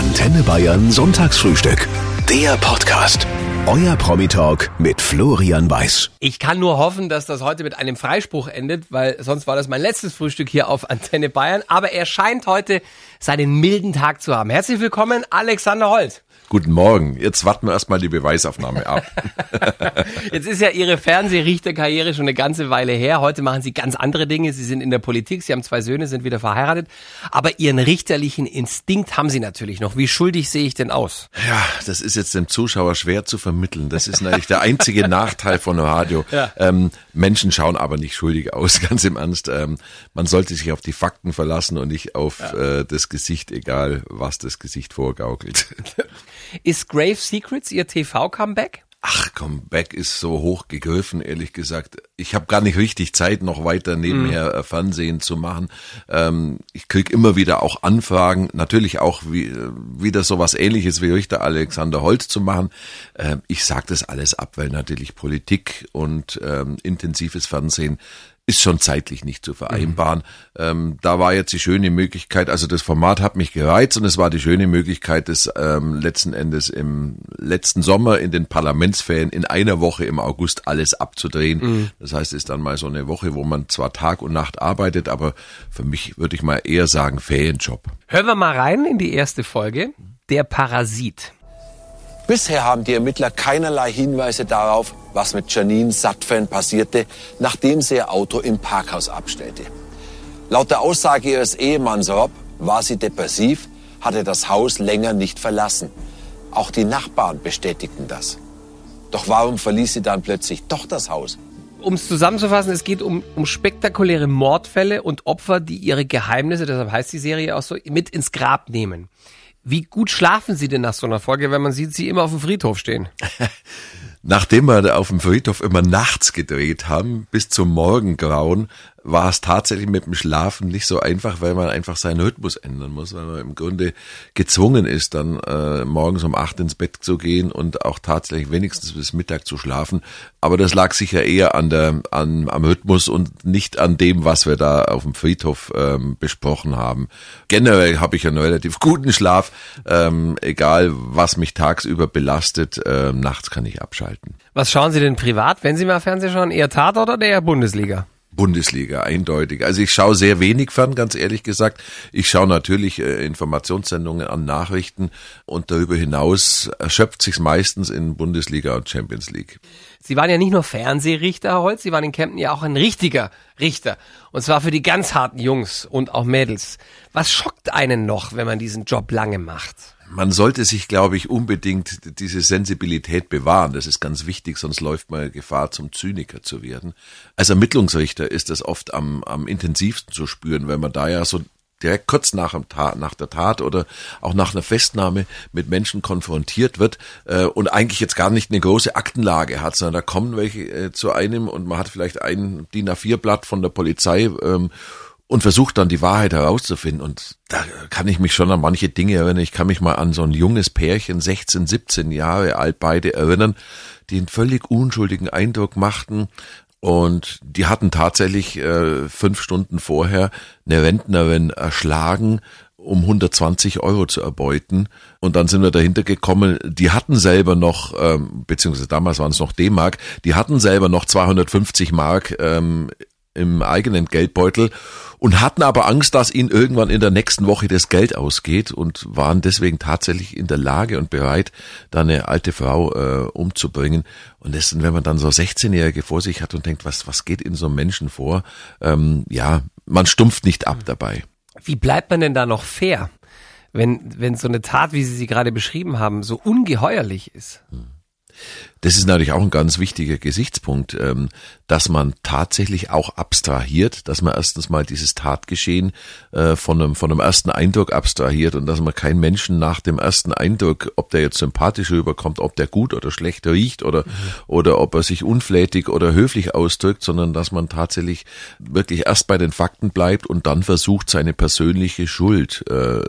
Antenne Bayern Sonntagsfrühstück. Der Podcast. Euer Promi-Talk mit Florian Weiß. Ich kann nur hoffen, dass das heute mit einem Freispruch endet, weil sonst war das mein letztes Frühstück hier auf Antenne Bayern. Aber er scheint heute seinen milden Tag zu haben. Herzlich willkommen, Alexander Holt. Guten Morgen. Jetzt warten wir erstmal die Beweisaufnahme ab. Jetzt ist ja Ihre Fernsehrichterkarriere schon eine ganze Weile her. Heute machen Sie ganz andere Dinge. Sie sind in der Politik, Sie haben zwei Söhne, sind wieder verheiratet. Aber Ihren richterlichen Instinkt haben Sie natürlich noch. Wie schuldig sehe ich denn aus? Ja, das ist jetzt dem Zuschauer schwer zu vermitteln. Das ist natürlich der einzige Nachteil von Radio. Ja. Ähm, Menschen schauen aber nicht schuldig aus, ganz im Ernst. Ähm, man sollte sich auf die Fakten verlassen und nicht auf äh, das Gesicht, egal was das Gesicht vorgaukelt. Ist Grave Secrets Ihr TV-Comeback? Ach, Comeback ist so hoch gegriffen, ehrlich gesagt. Ich habe gar nicht richtig Zeit, noch weiter nebenher äh, Fernsehen zu machen. Ähm, ich krieg immer wieder auch Anfragen, natürlich auch wie, äh, wieder sowas ähnliches wie Richter Alexander Holz zu machen. Ähm, ich sage das alles ab, weil natürlich Politik und ähm, intensives Fernsehen ist schon zeitlich nicht zu vereinbaren. Ähm, da war jetzt die schöne Möglichkeit, also das Format hat mich gereizt und es war die schöne Möglichkeit, das ähm, letzten Endes im letzten Sommer in den Parlamentsferien in einer Woche im August alles abzudrehen. Das heißt, es ist dann mal so eine Woche, wo man zwar Tag und Nacht arbeitet, aber für mich würde ich mal eher sagen Ferienjob. Hören wir mal rein in die erste Folge. Der Parasit. Bisher haben die Ermittler keinerlei Hinweise darauf, was mit Janine Satfen passierte, nachdem sie ihr Auto im Parkhaus abstellte. Laut der Aussage ihres Ehemanns Rob war sie depressiv, hatte das Haus länger nicht verlassen. Auch die Nachbarn bestätigten das. Doch warum verließ sie dann plötzlich doch das Haus? Um es zusammenzufassen, es geht um, um spektakuläre Mordfälle und Opfer, die ihre Geheimnisse, deshalb heißt die Serie auch so, mit ins Grab nehmen. Wie gut schlafen Sie denn nach so einer Folge, wenn man sieht, Sie immer auf dem Friedhof stehen? Nachdem wir auf dem Friedhof immer nachts gedreht haben, bis zum Morgengrauen, war es tatsächlich mit dem Schlafen nicht so einfach, weil man einfach seinen Rhythmus ändern muss, weil man im Grunde gezwungen ist, dann äh, morgens um acht ins Bett zu gehen und auch tatsächlich wenigstens bis Mittag zu schlafen. Aber das lag sicher eher an der, an, am Rhythmus und nicht an dem, was wir da auf dem Friedhof ähm, besprochen haben. Generell habe ich einen relativ guten Schlaf, ähm, egal was mich tagsüber belastet, äh, nachts kann ich abschalten. Was schauen Sie denn privat, wenn Sie mal Fernsehen schauen? Eher Tatort oder eher Bundesliga? Bundesliga, eindeutig. Also ich schaue sehr wenig fern, ganz ehrlich gesagt. Ich schaue natürlich äh, Informationssendungen an, Nachrichten und darüber hinaus erschöpft sich's meistens in Bundesliga und Champions League. Sie waren ja nicht nur Fernsehrichter, Herr Holz, Sie waren in Kempten ja auch ein richtiger Richter. Und zwar für die ganz harten Jungs und auch Mädels. Was schockt einen noch, wenn man diesen Job lange macht? Man sollte sich, glaube ich, unbedingt diese Sensibilität bewahren. Das ist ganz wichtig, sonst läuft man Gefahr, zum Zyniker zu werden. Als Ermittlungsrichter ist das oft am, am intensivsten zu spüren, weil man da ja so direkt kurz nach, dem Tat, nach der Tat oder auch nach einer Festnahme mit Menschen konfrontiert wird äh, und eigentlich jetzt gar nicht eine große Aktenlage hat, sondern da kommen welche äh, zu einem und man hat vielleicht ein DIN A4-Blatt von der Polizei ähm, und versucht dann die Wahrheit herauszufinden. Und da kann ich mich schon an manche Dinge erinnern. Ich kann mich mal an so ein junges Pärchen, 16, 17 Jahre alt beide erinnern, die einen völlig unschuldigen Eindruck machten. Und die hatten tatsächlich äh, fünf Stunden vorher eine Rentnerin erschlagen, um 120 Euro zu erbeuten. Und dann sind wir dahinter gekommen, die hatten selber noch, ähm, beziehungsweise damals waren es noch D-Mark, die hatten selber noch 250 Mark ähm, im eigenen Geldbeutel und hatten aber Angst, dass ihnen irgendwann in der nächsten Woche das Geld ausgeht und waren deswegen tatsächlich in der Lage und bereit, da eine alte Frau äh, umzubringen. Und das, wenn man dann so 16-Jährige vor sich hat und denkt, was, was geht in so einem Menschen vor? Ähm, ja, man stumpft nicht ab dabei. Wie bleibt man denn da noch fair, wenn, wenn so eine Tat, wie Sie sie gerade beschrieben haben, so ungeheuerlich ist? Das ist natürlich auch ein ganz wichtiger Gesichtspunkt, ähm, dass man tatsächlich auch abstrahiert, dass man erstens mal dieses Tatgeschehen äh, von einem, von einem ersten Eindruck abstrahiert und dass man keinen Menschen nach dem ersten Eindruck, ob der jetzt sympathisch rüberkommt, ob der gut oder schlecht riecht oder, oder ob er sich unflätig oder höflich ausdrückt, sondern dass man tatsächlich wirklich erst bei den Fakten bleibt und dann versucht, seine persönliche Schuld äh,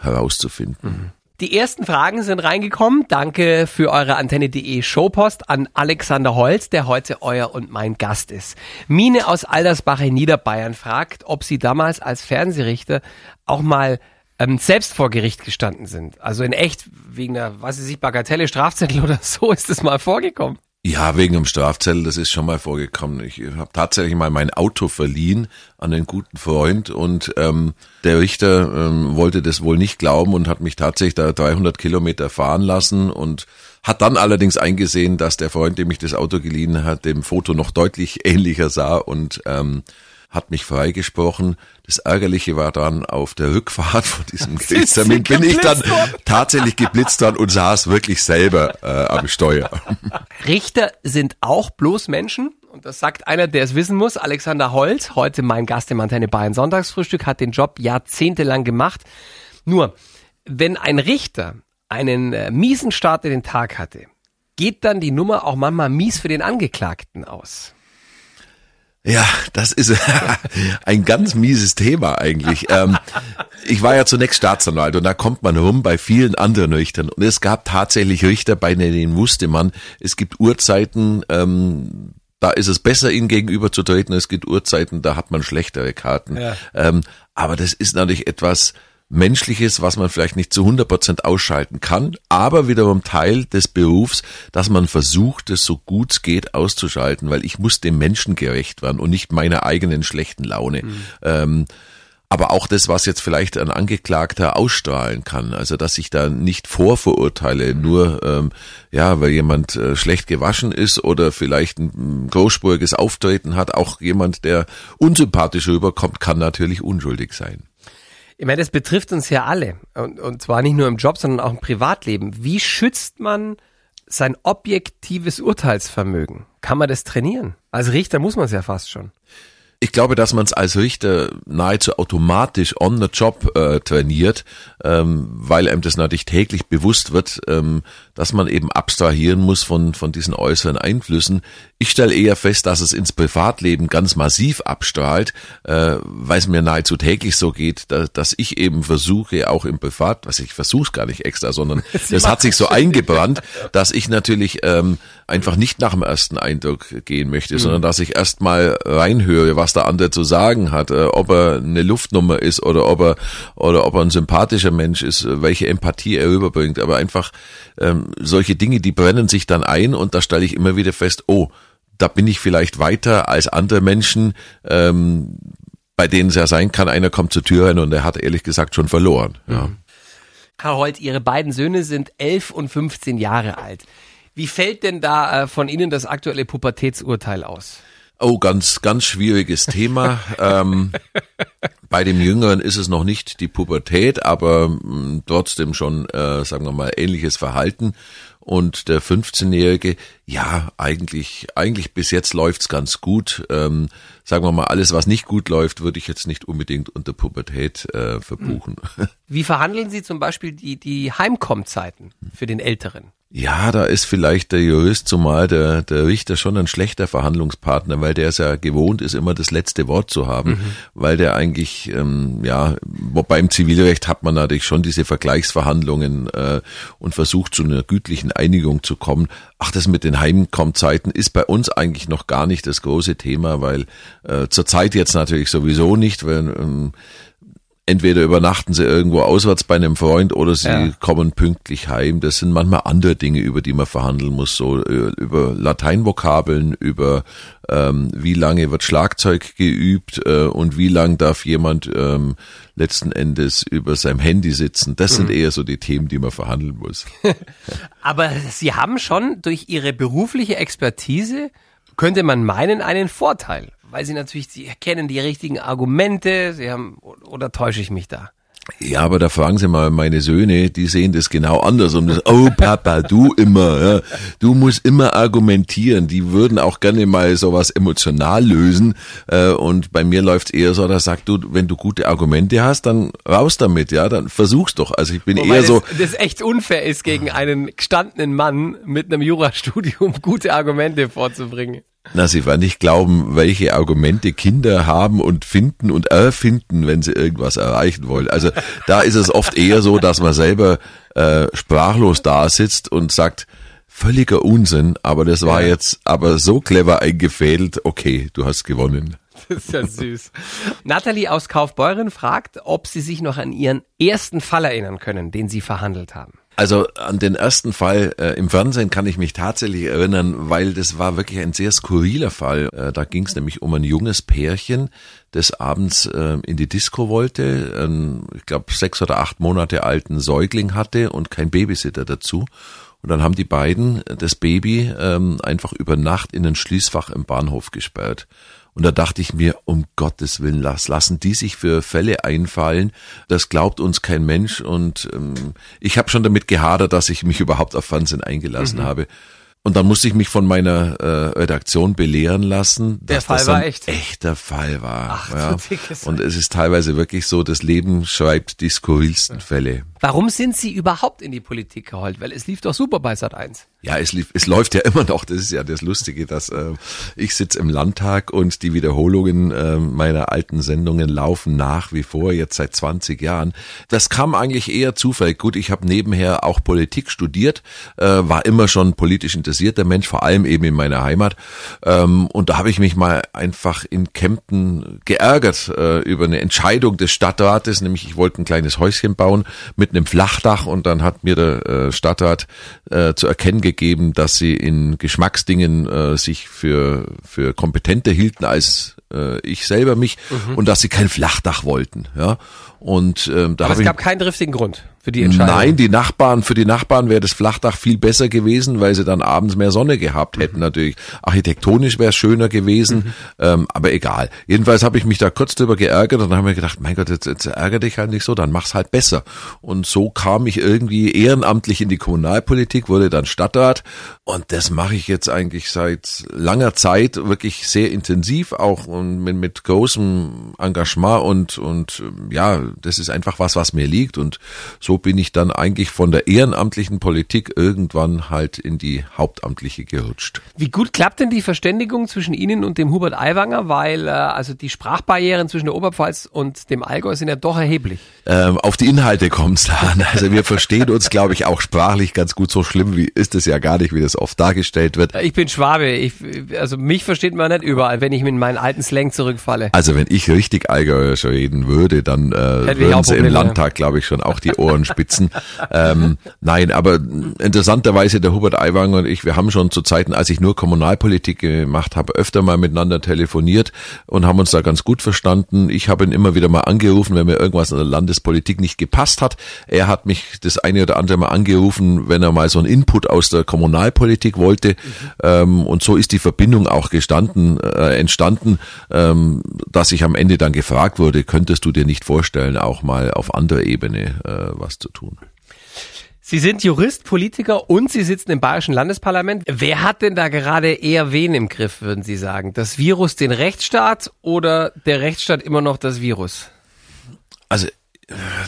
herauszufinden. Mhm. Die ersten Fragen sind reingekommen. Danke für eure Antenne.de Showpost an Alexander Holz, der heute euer und mein Gast ist. Mine aus Aldersbach in Niederbayern fragt, ob sie damals als Fernsehrichter auch mal ähm, selbst vor Gericht gestanden sind. Also in echt wegen einer, weiß ich Bagatelle, Strafzettel oder so ist es mal vorgekommen. Ja, wegen einem Strafzettel, das ist schon mal vorgekommen. Ich habe tatsächlich mal mein Auto verliehen an einen guten Freund und ähm, der Richter ähm, wollte das wohl nicht glauben und hat mich tatsächlich da 300 Kilometer fahren lassen und hat dann allerdings eingesehen, dass der Freund, dem ich das Auto geliehen hat, dem Foto noch deutlich ähnlicher sah und ähm, hat mich freigesprochen. Das Ärgerliche war dann, auf der Rückfahrt von diesem Gerichtstermin bin ich dann tatsächlich geblitzt worden und saß wirklich selber äh, am Steuer. Richter sind auch bloß Menschen. Und das sagt einer, der es wissen muss. Alexander Holt, heute mein Gast im Antenne Bayern Sonntagsfrühstück, hat den Job jahrzehntelang gemacht. Nur, wenn ein Richter einen äh, miesen Start in den Tag hatte, geht dann die Nummer auch manchmal mies für den Angeklagten aus. Ja, das ist ein ganz mieses Thema eigentlich. Ähm, ich war ja zunächst Staatsanwalt und da kommt man rum bei vielen anderen Richtern. Und es gab tatsächlich Richter, bei denen wusste man, es gibt Uhrzeiten, ähm, da ist es besser, ihnen gegenüber zu treten. Es gibt Uhrzeiten, da hat man schlechtere Karten. Ja. Ähm, aber das ist natürlich etwas, Menschliches, was man vielleicht nicht zu 100 Prozent ausschalten kann, aber wiederum Teil des Berufs, dass man versucht, es so gut es geht auszuschalten, weil ich muss dem Menschen gerecht werden und nicht meiner eigenen schlechten Laune. Mhm. Ähm, aber auch das, was jetzt vielleicht ein Angeklagter ausstrahlen kann, also dass ich da nicht vorverurteile, nur ähm, ja, weil jemand äh, schlecht gewaschen ist oder vielleicht ein großspuriges Auftreten hat, auch jemand, der unsympathisch rüberkommt, kann natürlich unschuldig sein. Ich meine, das betrifft uns ja alle. Und, und zwar nicht nur im Job, sondern auch im Privatleben. Wie schützt man sein objektives Urteilsvermögen? Kann man das trainieren? Als Richter muss man es ja fast schon. Ich glaube, dass man es als Richter nahezu automatisch on the job äh, trainiert, ähm, weil einem das natürlich täglich bewusst wird, ähm, dass man eben abstrahieren muss von, von diesen äußeren Einflüssen. Ich stelle eher fest, dass es ins Privatleben ganz massiv abstrahlt, äh, weil es mir nahezu täglich so geht, da, dass ich eben versuche, auch im Privat, was ich versuche gar nicht extra, sondern das hat sich so eingebrannt, dass ich natürlich ähm, einfach nicht nach dem ersten Eindruck gehen möchte, mhm. sondern dass ich erstmal reinhöre, was der andere zu sagen hat, äh, ob er eine Luftnummer ist oder ob er oder ob er ein sympathischer Mensch ist, welche Empathie er rüberbringt, aber einfach ähm, solche Dinge, die brennen sich dann ein und da stelle ich immer wieder fest, oh, da bin ich vielleicht weiter als andere Menschen, ähm, bei denen es ja sein kann, einer kommt zur Tür rein und er hat ehrlich gesagt schon verloren. Ja. Herr Holt, Ihre beiden Söhne sind elf und 15 Jahre alt. Wie fällt denn da äh, von Ihnen das aktuelle Pubertätsurteil aus? Oh, ganz, ganz schwieriges Thema. ähm, bei dem Jüngeren ist es noch nicht die Pubertät, aber mh, mm, trotzdem schon, äh, sagen wir mal, ähnliches Verhalten. Und der 15-Jährige, ja, eigentlich, eigentlich bis jetzt läuft's ganz gut. Ähm, sagen wir mal, alles, was nicht gut läuft, würde ich jetzt nicht unbedingt unter Pubertät äh, verbuchen. Wie verhandeln Sie zum Beispiel die, die Heimkommzeiten für den Älteren? Ja, da ist vielleicht der Jurist, zumal der, der Richter schon ein schlechter Verhandlungspartner, weil der es ja gewohnt ist, immer das letzte Wort zu haben, mhm. weil der eigentlich, ähm, ja, wobei im Zivilrecht hat man natürlich schon diese Vergleichsverhandlungen äh, und versucht zu einer gütlichen Einigung zu kommen. Ach, das mit den Heimkommzeiten ist bei uns eigentlich noch gar nicht das große Thema, weil äh, zurzeit jetzt natürlich sowieso nicht, weil ähm, entweder übernachten sie irgendwo auswärts bei einem Freund oder sie ja. kommen pünktlich heim. Das sind manchmal andere Dinge, über die man verhandeln muss, so äh, über Lateinvokabeln, über ähm, wie lange wird Schlagzeug geübt äh, und wie lang darf jemand ähm, letzten Endes über seinem Handy sitzen. Das sind mhm. eher so die Themen, die man verhandeln muss. Aber Sie haben schon durch Ihre berufliche Expertise könnte man meinen, einen Vorteil weil sie natürlich, sie kennen die richtigen Argumente, sie haben, oder täusche ich mich da? Ja, aber da fragen Sie mal meine Söhne, die sehen das genau anders und das, oh Papa, du immer, ja, du musst immer argumentieren. Die würden auch gerne mal sowas emotional lösen äh, und bei mir läuft's eher so, da sagt du, wenn du gute Argumente hast, dann raus damit, ja, dann versuch's doch. Also ich bin Wobei eher so, das, das echt unfair ist gegen einen gestandenen Mann mit einem Jurastudium gute Argumente vorzubringen. Na, Sie werden nicht glauben, welche Argumente Kinder haben und finden und erfinden, wenn sie irgendwas erreichen wollen. Also da ist es oft eher so, dass man selber äh, sprachlos da sitzt und sagt, völliger Unsinn, aber das war ja. jetzt aber so clever eingefädelt, okay, du hast gewonnen. Das ist ja süß. Nathalie aus Kaufbeuren fragt, ob Sie sich noch an Ihren ersten Fall erinnern können, den Sie verhandelt haben. Also an den ersten Fall äh, im Fernsehen kann ich mich tatsächlich erinnern, weil das war wirklich ein sehr skurriler Fall. Äh, da ging es nämlich um ein junges Pärchen, das abends äh, in die Disco wollte, einen, ich glaube sechs oder acht Monate alten Säugling hatte und kein Babysitter dazu. Und dann haben die beiden das Baby ähm, einfach über Nacht in ein Schließfach im Bahnhof gesperrt. Und da dachte ich mir, um Gottes Willen, lass, lassen die sich für Fälle einfallen. Das glaubt uns kein Mensch. Und ähm, ich habe schon damit gehadert, dass ich mich überhaupt auf Fernsehen eingelassen mhm. habe. Und dann musste ich mich von meiner äh, Redaktion belehren lassen, dass Der Fall das ein echt. echter Fall war. Ach, ja. Und es ist teilweise wirklich so, das Leben schreibt die skurrilsten Fälle. Warum sind Sie überhaupt in die Politik geholt? Weil es lief doch super bei Sat 1. Ja, es, lief, es läuft ja immer noch. Das ist ja das Lustige, dass äh, ich sitze im Landtag und die Wiederholungen äh, meiner alten Sendungen laufen nach wie vor, jetzt seit 20 Jahren. Das kam eigentlich eher zufällig. Gut, ich habe nebenher auch Politik studiert, äh, war immer schon politisch interessierter Mensch, vor allem eben in meiner Heimat. Ähm, und da habe ich mich mal einfach in Kempten geärgert äh, über eine Entscheidung des Stadtrates, nämlich ich wollte ein kleines Häuschen bauen mit einem Flachdach und dann hat mir der äh, Stadtrat äh, zu erkennen gegeben, dass sie in Geschmacksdingen äh, sich für, für kompetenter hielten als äh, ich selber mich mhm. und dass sie kein Flachdach wollten. Ja. Und ähm, da Aber es gab keinen driftigen Grund für die Entscheidung. Nein, die Nachbarn, für die Nachbarn wäre das Flachdach viel besser gewesen, weil sie dann abends mehr Sonne gehabt hätten. Mhm. Natürlich architektonisch wäre es schöner gewesen, mhm. ähm, aber egal. Jedenfalls habe ich mich da kurz drüber geärgert und dann habe mir gedacht, mein Gott, jetzt, jetzt ärgere dich halt nicht so, dann mach's halt besser. Und so kam ich irgendwie ehrenamtlich in die Kommunalpolitik, wurde dann Stadtrat und das mache ich jetzt eigentlich seit langer Zeit wirklich sehr intensiv, auch und mit, mit großem Engagement und und ja, das ist einfach was, was mir liegt und so bin ich dann eigentlich von der ehrenamtlichen Politik irgendwann halt in die hauptamtliche gerutscht. Wie gut klappt denn die Verständigung zwischen Ihnen und dem Hubert Aiwanger? Weil äh, also die Sprachbarrieren zwischen der Oberpfalz und dem Allgäu sind ja doch erheblich. Ähm, auf die Inhalte kommt es an. Also wir verstehen uns, glaube ich, auch sprachlich ganz gut. So schlimm wie ist es ja gar nicht, wie das oft dargestellt wird. Ich bin Schwabe. Ich, also mich versteht man nicht überall, wenn ich mit meinen alten Slang zurückfalle. Also wenn ich richtig Allgäuerisch reden würde, dann äh, würden sie im Landtag, glaube ich, schon auch die Ohren Spitzen. ähm, nein, aber interessanterweise der Hubert Aiwanger und ich, wir haben schon zu Zeiten, als ich nur Kommunalpolitik gemacht habe, öfter mal miteinander telefoniert und haben uns da ganz gut verstanden. Ich habe ihn immer wieder mal angerufen, wenn mir irgendwas in der Landespolitik nicht gepasst hat. Er hat mich das eine oder andere Mal angerufen, wenn er mal so einen Input aus der Kommunalpolitik wollte. Mhm. Ähm, und so ist die Verbindung auch gestanden, äh, entstanden, ähm, dass ich am Ende dann gefragt wurde, könntest du dir nicht vorstellen, auch mal auf anderer Ebene äh, was zu tun. Sie sind Jurist, Politiker und Sie sitzen im Bayerischen Landesparlament. Wer hat denn da gerade eher wen im Griff, würden Sie sagen? Das Virus den Rechtsstaat oder der Rechtsstaat immer noch das Virus? Also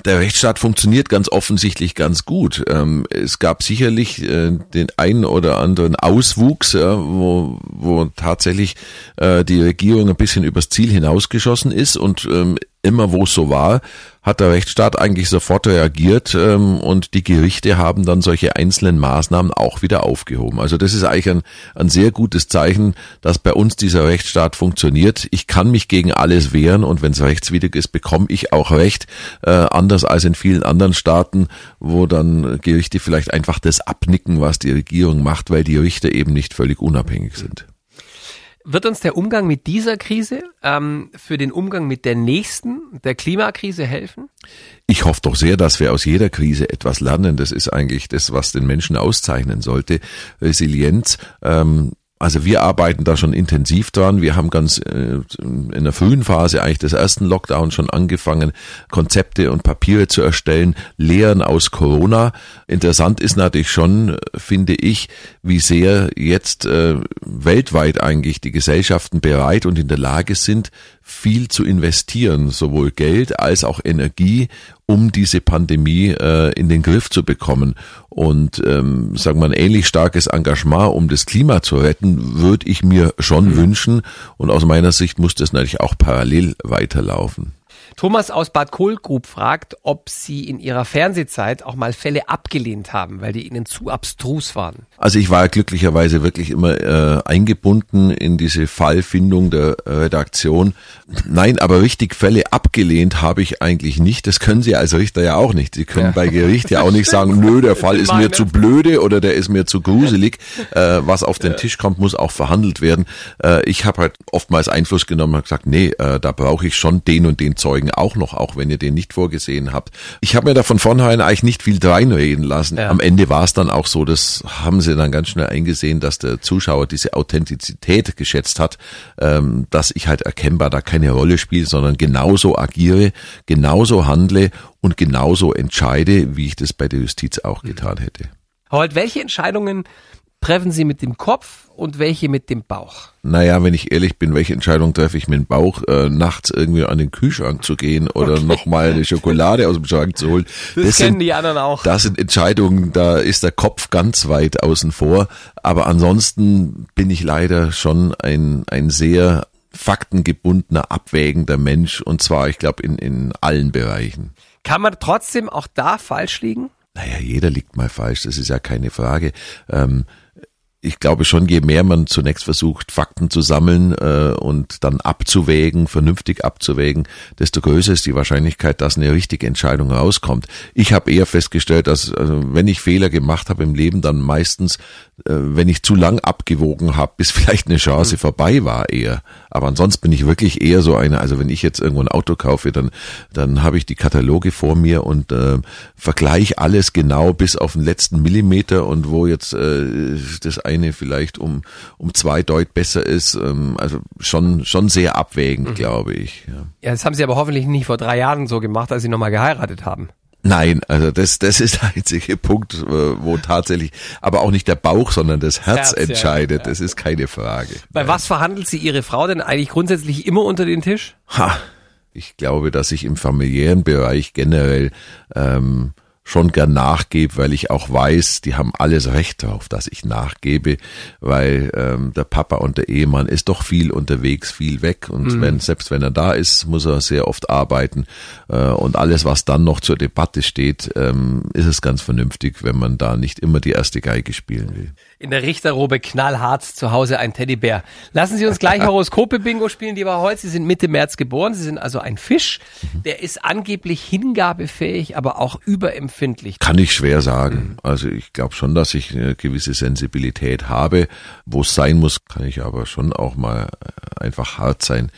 der Rechtsstaat funktioniert ganz offensichtlich ganz gut. Ähm, es gab sicherlich äh, den einen oder anderen Auswuchs, wo, wo tatsächlich äh, die Regierung ein bisschen übers Ziel hinausgeschossen ist und ähm, immer wo es so war, hat der Rechtsstaat eigentlich sofort reagiert ähm, und die Gerichte haben dann solche einzelnen Maßnahmen auch wieder aufgehoben. Also das ist eigentlich ein, ein sehr gutes Zeichen, dass bei uns dieser Rechtsstaat funktioniert. Ich kann mich gegen alles wehren und wenn es rechtswidrig ist, bekomme ich auch Recht, äh, anders als in vielen anderen Staaten, wo dann Gerichte vielleicht einfach das abnicken, was die Regierung macht, weil die Richter eben nicht völlig unabhängig sind. Wird uns der Umgang mit dieser Krise ähm, für den Umgang mit der nächsten, der Klimakrise helfen? Ich hoffe doch sehr, dass wir aus jeder Krise etwas lernen. Das ist eigentlich das, was den Menschen auszeichnen sollte. Resilienz. Ähm, also wir arbeiten da schon intensiv dran. Wir haben ganz äh, in der frühen Phase eigentlich des ersten Lockdowns schon angefangen, Konzepte und Papiere zu erstellen, Lehren aus Corona. Interessant ist natürlich schon, finde ich, wie sehr jetzt äh, weltweit eigentlich die Gesellschaften bereit und in der Lage sind, viel zu investieren, sowohl Geld als auch Energie, um diese Pandemie äh, in den Griff zu bekommen. Und ähm, sagen wir ein ähnlich starkes Engagement, um das Klima zu retten, würde ich mir schon mhm. wünschen. Und aus meiner Sicht muss das natürlich auch parallel weiterlaufen. Thomas aus Bad Kohlgrub fragt, ob Sie in Ihrer Fernsehzeit auch mal Fälle abgelehnt haben, weil die Ihnen zu abstrus waren. Also ich war glücklicherweise wirklich immer äh, eingebunden in diese Fallfindung der äh, Redaktion. Nein, aber richtig Fälle abgelehnt habe ich eigentlich nicht. Das können Sie als Richter ja auch nicht. Sie können ja. bei Gericht ja auch nicht sagen, nö, der Fall ist mir zu blöde oder der ist mir zu gruselig. Äh, was auf den Tisch kommt, muss auch verhandelt werden. Äh, ich habe halt oftmals Einfluss genommen und gesagt, nee, äh, da brauche ich schon den und den Zeugen auch noch, auch wenn ihr den nicht vorgesehen habt. Ich habe mir da von vornherein eigentlich nicht viel dreinreden lassen. Ja. Am Ende war es dann auch so, das haben sie dann ganz schnell eingesehen, dass der Zuschauer diese Authentizität geschätzt hat, ähm, dass ich halt erkennbar da keine Rolle spiele, sondern genauso agiere, genauso handle und genauso entscheide, wie ich das bei der Justiz auch getan hätte. Holt, welche Entscheidungen treffen Sie mit dem Kopf und welche mit dem Bauch? Naja, wenn ich ehrlich bin, welche Entscheidung treffe ich mit dem Bauch, äh, nachts irgendwie an den Kühlschrank zu gehen oder okay. nochmal eine Schokolade aus dem Schrank zu holen? Das, das kennen sind, die anderen auch. Das sind Entscheidungen, da ist der Kopf ganz weit außen vor. Aber ansonsten bin ich leider schon ein, ein sehr faktengebundener, abwägender Mensch und zwar, ich glaube, in, in allen Bereichen. Kann man trotzdem auch da falsch liegen? Naja, jeder liegt mal falsch, das ist ja keine Frage. Ähm, ich glaube schon, je mehr man zunächst versucht, Fakten zu sammeln äh, und dann abzuwägen, vernünftig abzuwägen, desto größer ist die Wahrscheinlichkeit, dass eine richtige Entscheidung rauskommt. Ich habe eher festgestellt, dass also, wenn ich Fehler gemacht habe im Leben, dann meistens, äh, wenn ich zu lang abgewogen habe, bis vielleicht eine Chance mhm. vorbei war eher. Aber ansonsten bin ich wirklich eher so einer, also wenn ich jetzt irgendwo ein Auto kaufe, dann, dann habe ich die Kataloge vor mir und äh, vergleiche alles genau bis auf den letzten Millimeter und wo jetzt äh, das eine vielleicht um, um zwei Deut besser ist. Ähm, also schon, schon sehr abwägend, mhm. glaube ich. Ja. ja, das haben Sie aber hoffentlich nicht vor drei Jahren so gemacht, als Sie nochmal geheiratet haben. Nein, also das, das ist der einzige Punkt, äh, wo tatsächlich, aber auch nicht der Bauch, sondern das Herz, Herz entscheidet. Ja, ja. Das ist keine Frage. Bei Nein. was verhandelt sie Ihre Frau denn eigentlich grundsätzlich immer unter den Tisch? Ha, ich glaube, dass ich im familiären Bereich generell ähm, schon gern nachgebe, weil ich auch weiß, die haben alles Recht darauf, dass ich nachgebe, weil ähm, der Papa und der Ehemann ist doch viel unterwegs, viel weg und mhm. wenn selbst wenn er da ist, muss er sehr oft arbeiten äh, und alles, was dann noch zur Debatte steht, ähm, ist es ganz vernünftig, wenn man da nicht immer die erste Geige spielen will in der Richterrobe knallhart zu Hause ein Teddybär. Lassen Sie uns gleich Horoskope-Bingo spielen, lieber Holz. Sie sind Mitte März geboren. Sie sind also ein Fisch. Der ist angeblich hingabefähig, aber auch überempfindlich. Kann ich schwer sagen. Also ich glaube schon, dass ich eine gewisse Sensibilität habe. Wo es sein muss, kann ich aber schon auch mal äh, einfach hart sein.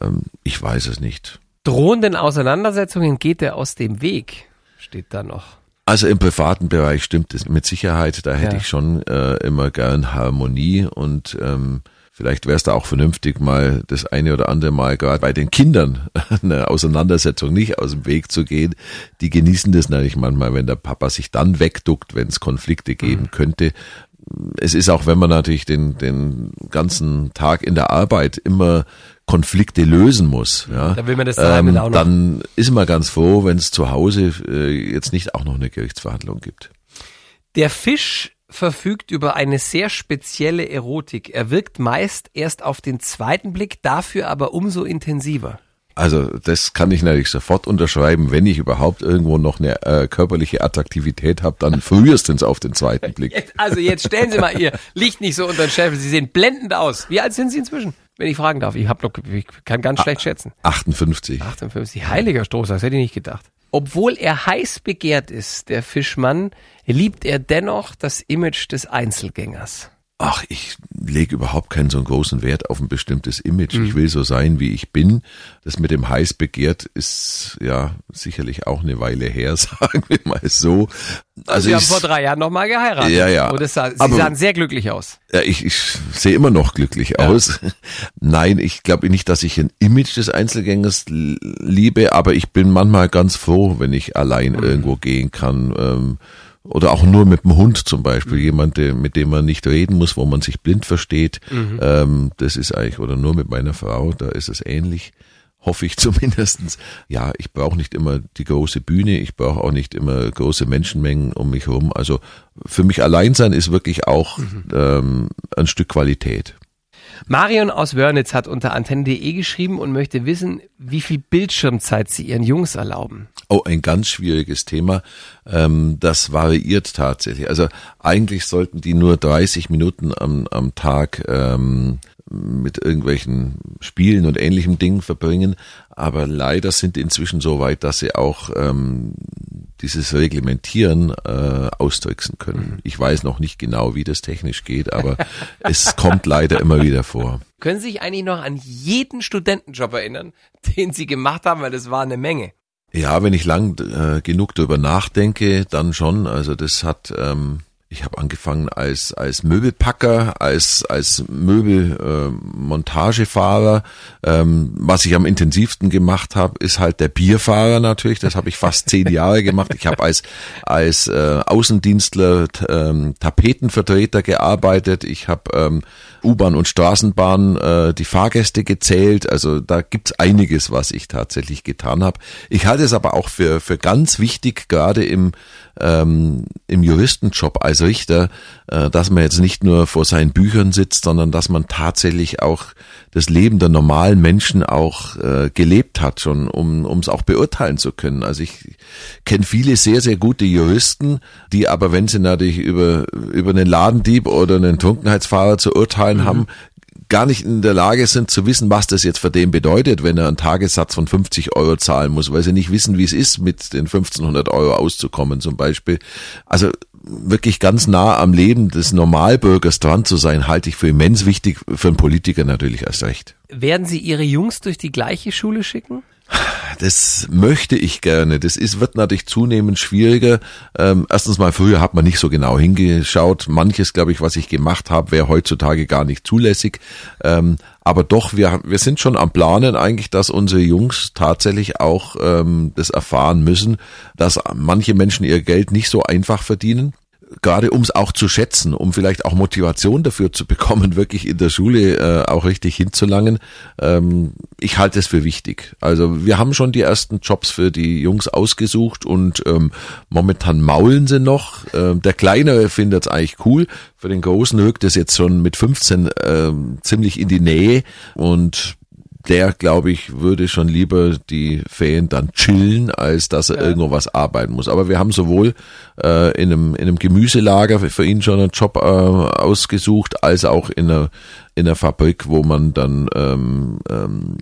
Ähm, ich weiß es nicht. Drohenden Auseinandersetzungen geht er aus dem Weg, steht da noch. Also im privaten Bereich stimmt es mit Sicherheit. Da hätte ja. ich schon äh, immer gern Harmonie und ähm, vielleicht wäre es da auch vernünftig, mal das eine oder andere Mal gerade bei den Kindern eine Auseinandersetzung nicht aus dem Weg zu gehen. Die genießen das natürlich manchmal, wenn der Papa sich dann wegduckt, wenn es Konflikte geben mhm. könnte. Es ist auch, wenn man natürlich den, den ganzen Tag in der Arbeit immer Konflikte lösen muss, ja, dann, will man das ähm, dann ist man ganz froh, wenn es zu Hause äh, jetzt nicht auch noch eine Gerichtsverhandlung gibt. Der Fisch verfügt über eine sehr spezielle Erotik. Er wirkt meist erst auf den zweiten Blick, dafür aber umso intensiver. Also das kann ich natürlich sofort unterschreiben. Wenn ich überhaupt irgendwo noch eine äh, körperliche Attraktivität habe, dann frühestens auf den zweiten Blick. Jetzt, also jetzt stellen Sie mal Ihr Licht nicht so unter den Scheffel. Sie sehen blendend aus. Wie alt sind Sie inzwischen? Wenn ich fragen darf. Ich, hab noch, ich kann ganz schlecht schätzen. 58. 58. Heiliger Stoß, das hätte ich nicht gedacht. Obwohl er heiß begehrt ist, der Fischmann, liebt er dennoch das Image des Einzelgängers. Ach, ich lege überhaupt keinen so großen Wert auf ein bestimmtes Image. Mhm. Ich will so sein, wie ich bin. Das mit dem heiß begehrt ist ja sicherlich auch eine Weile her, sagen wir mal so. Also Sie haben vor drei Jahren nochmal geheiratet. Ja, ja. Und sah, Sie Aber, sahen sehr glücklich aus. Ja, ich, ich sehe immer noch glücklich ja. aus. Nein, ich glaube nicht, dass ich ein Image des Einzelgängers liebe, aber ich bin manchmal ganz froh, wenn ich allein mhm. irgendwo gehen kann. Ähm, oder auch nur mit dem Hund zum Beispiel, jemand, der, mit dem man nicht reden muss, wo man sich blind versteht. Mhm. Ähm, das ist eigentlich, oder nur mit meiner Frau, da ist es ähnlich, hoffe ich zumindestens. Ja, ich brauche nicht immer die große Bühne, ich brauche auch nicht immer große Menschenmengen um mich herum. Also für mich allein sein ist wirklich auch mhm. ähm, ein Stück Qualität. Marion aus Wörnitz hat unter antenne.de geschrieben und möchte wissen, wie viel Bildschirmzeit sie ihren Jungs erlauben. Oh, ein ganz schwieriges Thema. Ähm, das variiert tatsächlich. Also eigentlich sollten die nur 30 Minuten am, am Tag ähm, mit irgendwelchen Spielen und ähnlichen Dingen verbringen. Aber leider sind die inzwischen so weit, dass sie auch ähm, dieses Reglementieren äh, austricksen können. Ich weiß noch nicht genau, wie das technisch geht, aber es kommt leider immer wieder vor. Können Sie sich eigentlich noch an jeden Studentenjob erinnern, den Sie gemacht haben, weil das war eine Menge? Ja, wenn ich lang äh, genug darüber nachdenke, dann schon. Also das hat ähm, ich habe angefangen als als Möbelpacker, als als Möbelmontagefahrer. Äh, ähm, was ich am intensivsten gemacht habe, ist halt der Bierfahrer natürlich. Das habe ich fast zehn Jahre gemacht. Ich habe als als äh, Außendienstler ähm, Tapetenvertreter gearbeitet. Ich habe ähm, U-Bahn und Straßenbahn äh, die Fahrgäste gezählt. Also da gibt's einiges, was ich tatsächlich getan habe. Ich halte es aber auch für für ganz wichtig, gerade im ähm, im Juristenjob als Richter, äh, dass man jetzt nicht nur vor seinen Büchern sitzt, sondern dass man tatsächlich auch das Leben der normalen Menschen auch äh, gelebt hat, schon um es auch beurteilen zu können. Also ich kenne viele sehr, sehr gute Juristen, die aber, wenn sie natürlich über, über einen Ladendieb oder einen Trunkenheitsfahrer zu urteilen mhm. haben, gar nicht in der Lage sind zu wissen, was das jetzt für den bedeutet, wenn er einen Tagessatz von 50 Euro zahlen muss, weil sie nicht wissen, wie es ist, mit den 1500 Euro auszukommen zum Beispiel. Also wirklich ganz nah am Leben des Normalbürgers dran zu sein, halte ich für immens wichtig, für einen Politiker natürlich erst recht. Werden Sie Ihre Jungs durch die gleiche Schule schicken? Das möchte ich gerne. Das ist, wird natürlich zunehmend schwieriger. Ähm, erstens mal, früher hat man nicht so genau hingeschaut. Manches, glaube ich, was ich gemacht habe, wäre heutzutage gar nicht zulässig. Ähm, aber doch, wir, wir sind schon am Planen eigentlich, dass unsere Jungs tatsächlich auch ähm, das erfahren müssen, dass manche Menschen ihr Geld nicht so einfach verdienen gerade um es auch zu schätzen, um vielleicht auch Motivation dafür zu bekommen, wirklich in der Schule äh, auch richtig hinzulangen. Ähm, ich halte es für wichtig. Also wir haben schon die ersten Jobs für die Jungs ausgesucht und ähm, momentan maulen sie noch. Ähm, der Kleine findet es eigentlich cool. Für den Großen rückt es jetzt schon mit 15 ähm, ziemlich in die Nähe und der, glaube ich, würde schon lieber die Ferien dann chillen, als dass er ja. irgendwo was arbeiten muss. Aber wir haben sowohl äh, in, einem, in einem Gemüselager für ihn schon einen Job äh, ausgesucht, als auch in einer, in einer Fabrik, wo man dann ähm, ähm,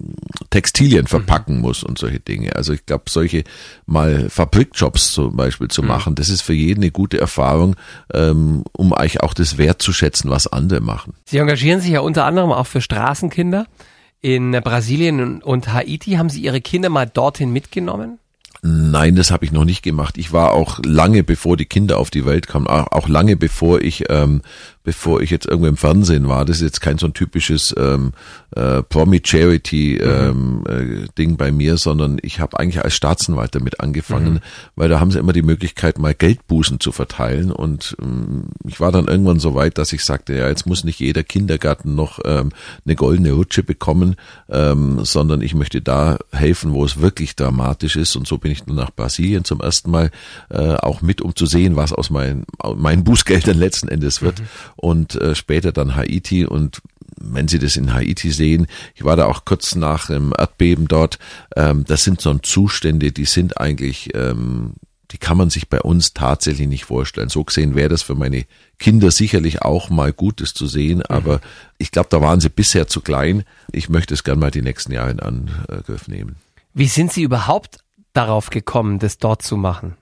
Textilien verpacken mhm. muss und solche Dinge. Also ich glaube, solche mal Fabrikjobs zum Beispiel zu mhm. machen, das ist für jeden eine gute Erfahrung, ähm, um eigentlich auch das wertzuschätzen, was andere machen. Sie engagieren sich ja unter anderem auch für Straßenkinder in Brasilien und Haiti. Haben Sie Ihre Kinder mal dorthin mitgenommen? Nein, das habe ich noch nicht gemacht. Ich war auch lange bevor die Kinder auf die Welt kamen, auch lange bevor ich ähm, bevor ich jetzt irgendwo im Fernsehen war. Das ist jetzt kein so ein typisches ähm, äh, Promi-Charity-Ding ähm, äh, bei mir, sondern ich habe eigentlich als Staatsanwalt damit angefangen, mhm. weil da haben sie immer die Möglichkeit, mal Geldbußen zu verteilen. Und ähm, ich war dann irgendwann so weit, dass ich sagte, ja, jetzt muss nicht jeder Kindergarten noch ähm, eine goldene Rutsche bekommen, ähm, sondern ich möchte da helfen, wo es wirklich dramatisch ist. Und so bin ich dann nach Brasilien zum ersten Mal äh, auch mit, um zu sehen, was aus meinen, meinen Bußgeldern letzten Endes wird. Mhm und äh, später dann Haiti und wenn Sie das in Haiti sehen, ich war da auch kurz nach dem Erdbeben dort, ähm, das sind so Zustände, die sind eigentlich, ähm, die kann man sich bei uns tatsächlich nicht vorstellen. So gesehen wäre das für meine Kinder sicherlich auch mal Gutes zu sehen, mhm. aber ich glaube, da waren sie bisher zu klein. Ich möchte es gern mal die nächsten Jahre in Angriff nehmen. Wie sind Sie überhaupt darauf gekommen, das dort zu machen?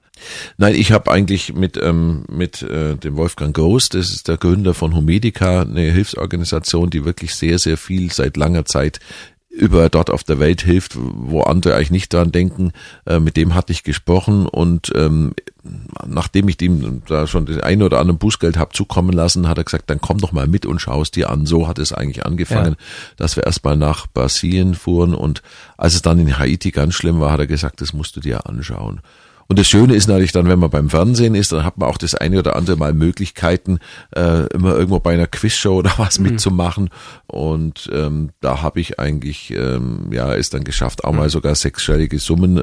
Nein, ich habe eigentlich mit ähm, mit äh, dem Wolfgang Groß, das ist der Gründer von Humedica, eine Hilfsorganisation, die wirklich sehr sehr viel seit langer Zeit über dort auf der Welt hilft, wo andere eigentlich nicht dran denken. Äh, mit dem hatte ich gesprochen und ähm, nachdem ich dem da schon den einen oder anderen Bußgeld habe zukommen lassen, hat er gesagt, dann komm doch mal mit und schau es dir an. So hat es eigentlich angefangen, ja. dass wir erstmal nach Brasilien fuhren und als es dann in Haiti ganz schlimm war, hat er gesagt, das musst du dir anschauen. Und das Schöne ist natürlich dann, wenn man beim Fernsehen ist, dann hat man auch das eine oder andere Mal Möglichkeiten, äh, immer irgendwo bei einer Quizshow oder was mhm. mitzumachen. Und ähm, da habe ich eigentlich, ähm, ja, ist dann geschafft, auch mal mhm. sogar sechsstellige Summen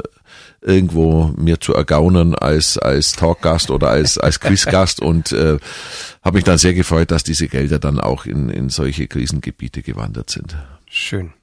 irgendwo mir zu ergaunern als als Talkgast oder als als Quizgast und äh, habe mich dann sehr gefreut, dass diese Gelder dann auch in in solche Krisengebiete gewandert sind. Schön.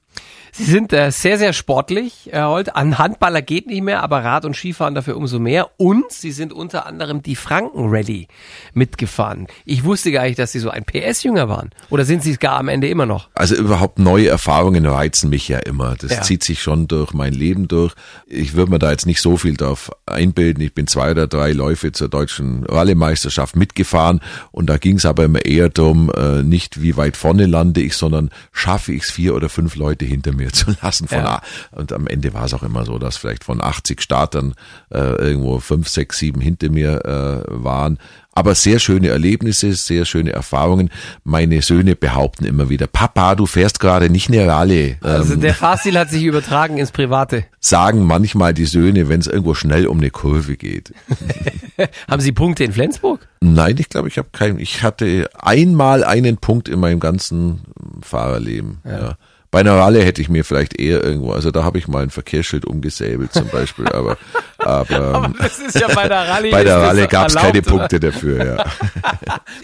Sie sind äh, sehr, sehr sportlich, Herr Holt. An Handballer geht nicht mehr, aber Rad- und Skifahren dafür umso mehr. Und Sie sind unter anderem die Franken-Rallye mitgefahren. Ich wusste gar nicht, dass Sie so ein PS-Jünger waren. Oder sind Sie es gar am Ende immer noch? Also überhaupt neue Erfahrungen reizen mich ja immer. Das Ja. zieht sich schon durch mein Leben durch. Ich würde mir da jetzt nicht so viel drauf einbilden. Ich bin zwei oder drei Läufe zur deutschen Rallye-Meisterschaft mitgefahren und da ging es aber immer eher darum, äh, nicht wie weit vorne lande ich, sondern schaffe ich es vier oder fünf Leute hinter mir zu lassen. Von Ja. A- Und am Ende war es auch immer so, dass vielleicht von 80 Startern äh, irgendwo fünf, sechs, sieben hinter mir äh, waren. Aber sehr schöne Erlebnisse, sehr schöne Erfahrungen. Meine Söhne behaupten immer wieder, Papa, du fährst gerade nicht eine Rallye. Also Ähm, der Fahrstil hat sich übertragen ins Private. sagen manchmal die Söhne, wenn es irgendwo schnell um eine Kurve geht. Haben Sie Punkte in Flensburg? Nein, ich glaube, ich habe keinen. Ich hatte einmal einen Punkt in meinem ganzen Fahrerleben. Ja. Bei einer Rallye hätte ich mir vielleicht eher irgendwo, also da habe ich mal ein Verkehrsschild umgesäbelt zum Beispiel, aber, aber, ähm, das ist ja bei der Rallye. bei der Rallye gab es keine? Punkte dafür. Ja.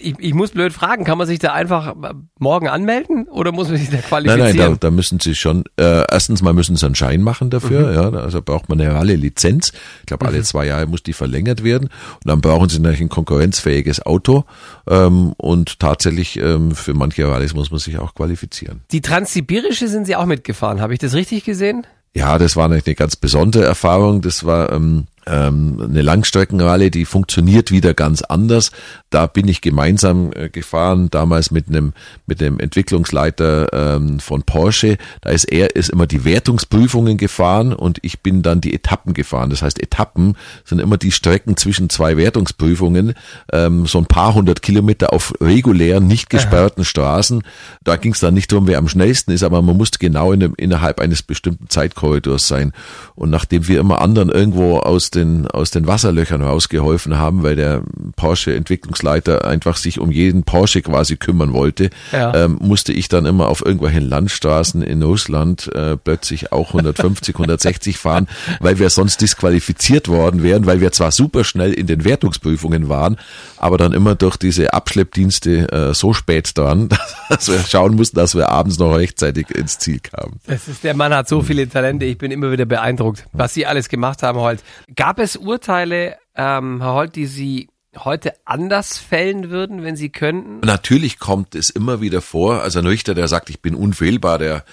Ich, ich muss blöd fragen, kann man sich da einfach morgen anmelden oder muss man sich da Nein, qualifizieren? nein, da, da müssen Sie schon, äh, erstens mal müssen Sie einen Schein machen dafür, ja, also braucht man eine Rallye-Lizenz. Ich glaube, alle zwei Jahre muss die verlängert werden. Und dann brauchen Sie natürlich ein konkurrenzfähiges Auto ähm, und tatsächlich ähm, für manche Rallyes muss man sich auch qualifizieren. Die Transsibirische sind Sie auch mitgefahren, habe ich das richtig gesehen? Ja, das war natürlich eine ganz besondere Erfahrung. Das war ähm, ähm, eine Langstreckenrallye, die funktioniert wieder ganz anders. Da bin ich gemeinsam äh, gefahren, damals mit einem mit dem Entwicklungsleiter ähm, von Porsche. Da ist er ist immer die Wertungsprüfungen gefahren und ich bin dann die Etappen gefahren. Das heißt, Etappen sind immer die Strecken zwischen zwei Wertungsprüfungen, ähm, so ein paar hundert Kilometer auf regulären, nicht gesperrten Straßen. Da ging es dann nicht darum, wer am schnellsten ist, aber man musste genau in einem, innerhalb eines bestimmten Zeitkorridors sein. Und nachdem wir immer anderen irgendwo aus den, aus den Wasserlöchern rausgeholfen haben, weil der Porsche-Entwicklungsleiter einfach sich um jeden Porsche quasi kümmern wollte, Ja. ähm, musste ich dann immer auf irgendwelchen Landstraßen in Russland äh, plötzlich auch 150, 160 fahren, weil wir sonst disqualifiziert worden wären, weil wir zwar super schnell in den Wertungsprüfungen waren, aber dann immer durch diese Abschleppdienste äh, so spät dran, dass wir schauen mussten, dass wir abends noch rechtzeitig ins Ziel kamen. Das ist, der Mann hat so viele Talente, ich bin immer wieder beeindruckt, was Sie alles gemacht haben, Holt. Gab es Urteile, ähm, Herr Holt, die Sie heute anders fällen würden, wenn Sie könnten? Natürlich kommt es immer wieder vor, also ein Richter, der sagt, ich bin unfehlbar, der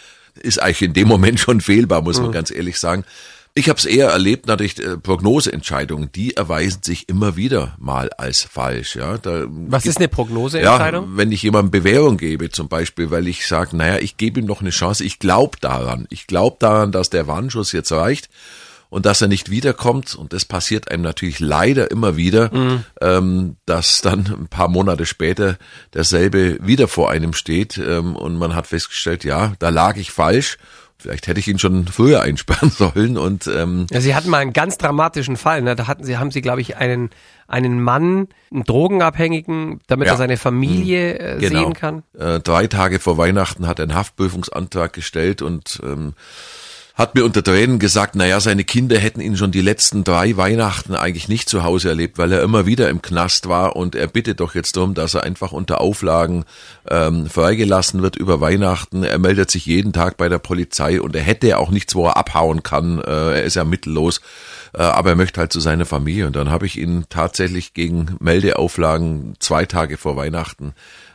ist eigentlich in dem Moment schon fehlbar, muss man ganz ehrlich sagen. Ich habe es eher erlebt, natürlich äh, Prognoseentscheidungen, die erweisen sich immer wieder mal als falsch. Ja, da Was gibt- ist eine Prognoseentscheidung? Ja, wenn ich jemandem Bewährung gebe, zum Beispiel, weil ich sage, naja, ich gebe ihm noch eine Chance, ich glaube daran. Ich glaube daran, dass der Warnschuss jetzt reicht und dass er nicht wiederkommt. Und das passiert einem natürlich leider immer wieder, ähm, dass dann ein paar Monate später derselbe wieder vor einem steht ähm, und man hat festgestellt, ja, da lag ich falsch. Vielleicht hätte ich ihn schon früher einsperren sollen und ähm, Ja, Sie hatten mal einen ganz dramatischen Fall. Ne? Da hatten Sie, haben Sie, glaube ich, einen einen Mann, einen Drogenabhängigen, damit Ja. er seine Familie äh, Genau. sehen kann. Äh, drei Tage vor Weihnachten hat er einen Haftprüfungsantrag gestellt und ähm, hat mir unter Tränen gesagt, naja, seine Kinder hätten ihn schon die letzten drei Weihnachten eigentlich nicht zu Hause erlebt, weil er immer wieder im Knast war und er bittet doch jetzt darum, dass er einfach unter Auflagen ähm, freigelassen wird über Weihnachten. Er meldet sich jeden Tag bei der Polizei und er hätte ja auch nichts, wo er abhauen kann. Äh, er ist ja mittellos, äh, aber er möchte halt zu seiner Familie. Und dann habe ich ihn tatsächlich gegen Meldeauflagen zwei Tage vor Weihnachten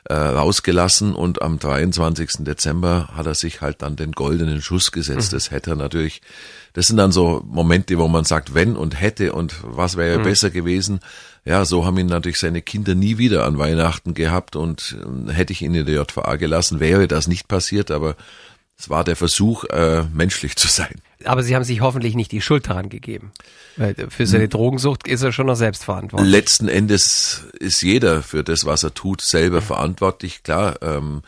äh, rausgelassen und am 23. Dezember hat er sich halt dann den goldenen Schuss gesetzt. Das hätte er natürlich, das sind dann so Momente, wo man sagt, wenn und hätte und was wäre besser gewesen. Ja, so haben ihn natürlich seine Kinder nie wieder an Weihnachten gehabt und äh, hätte ich ihn in der JVA gelassen, wäre das nicht passiert, aber es war der Versuch, äh, menschlich zu sein. Aber Sie haben sich hoffentlich nicht die Schuld daran gegeben. Weil für seine Drogensucht ist er schon noch selbst verantwortlich. Letzten Endes ist jeder für das, was er tut, selber verantwortlich. Klar, ähm,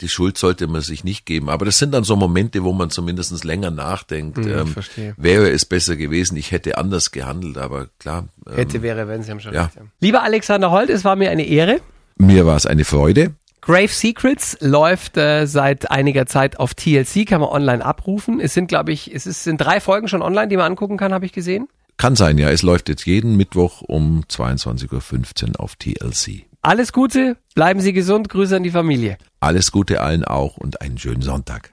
die Schuld sollte man sich nicht geben. Aber das sind dann so Momente, wo man zumindest länger nachdenkt. ähm, verstehe. wäre es besser gewesen, ich hätte anders gehandelt. Aber klar, ähm, Hätte, wäre, wenn, Sie haben schon ja. recht. Ja. Lieber Alexander Holt, es war mir eine Ehre. mir war es eine Freude. Grave Secrets läuft äh, seit einiger Zeit auf TLC, kann man online abrufen. Es sind, glaube ich, es ist, sind drei Folgen schon online, die man angucken kann, habe ich gesehen. Kann sein, ja. Es läuft jetzt jeden Mittwoch um 22.15 Uhr auf TLC. Alles Gute, bleiben Sie gesund, Grüße an die Familie. Alles Gute allen auch und einen schönen Sonntag.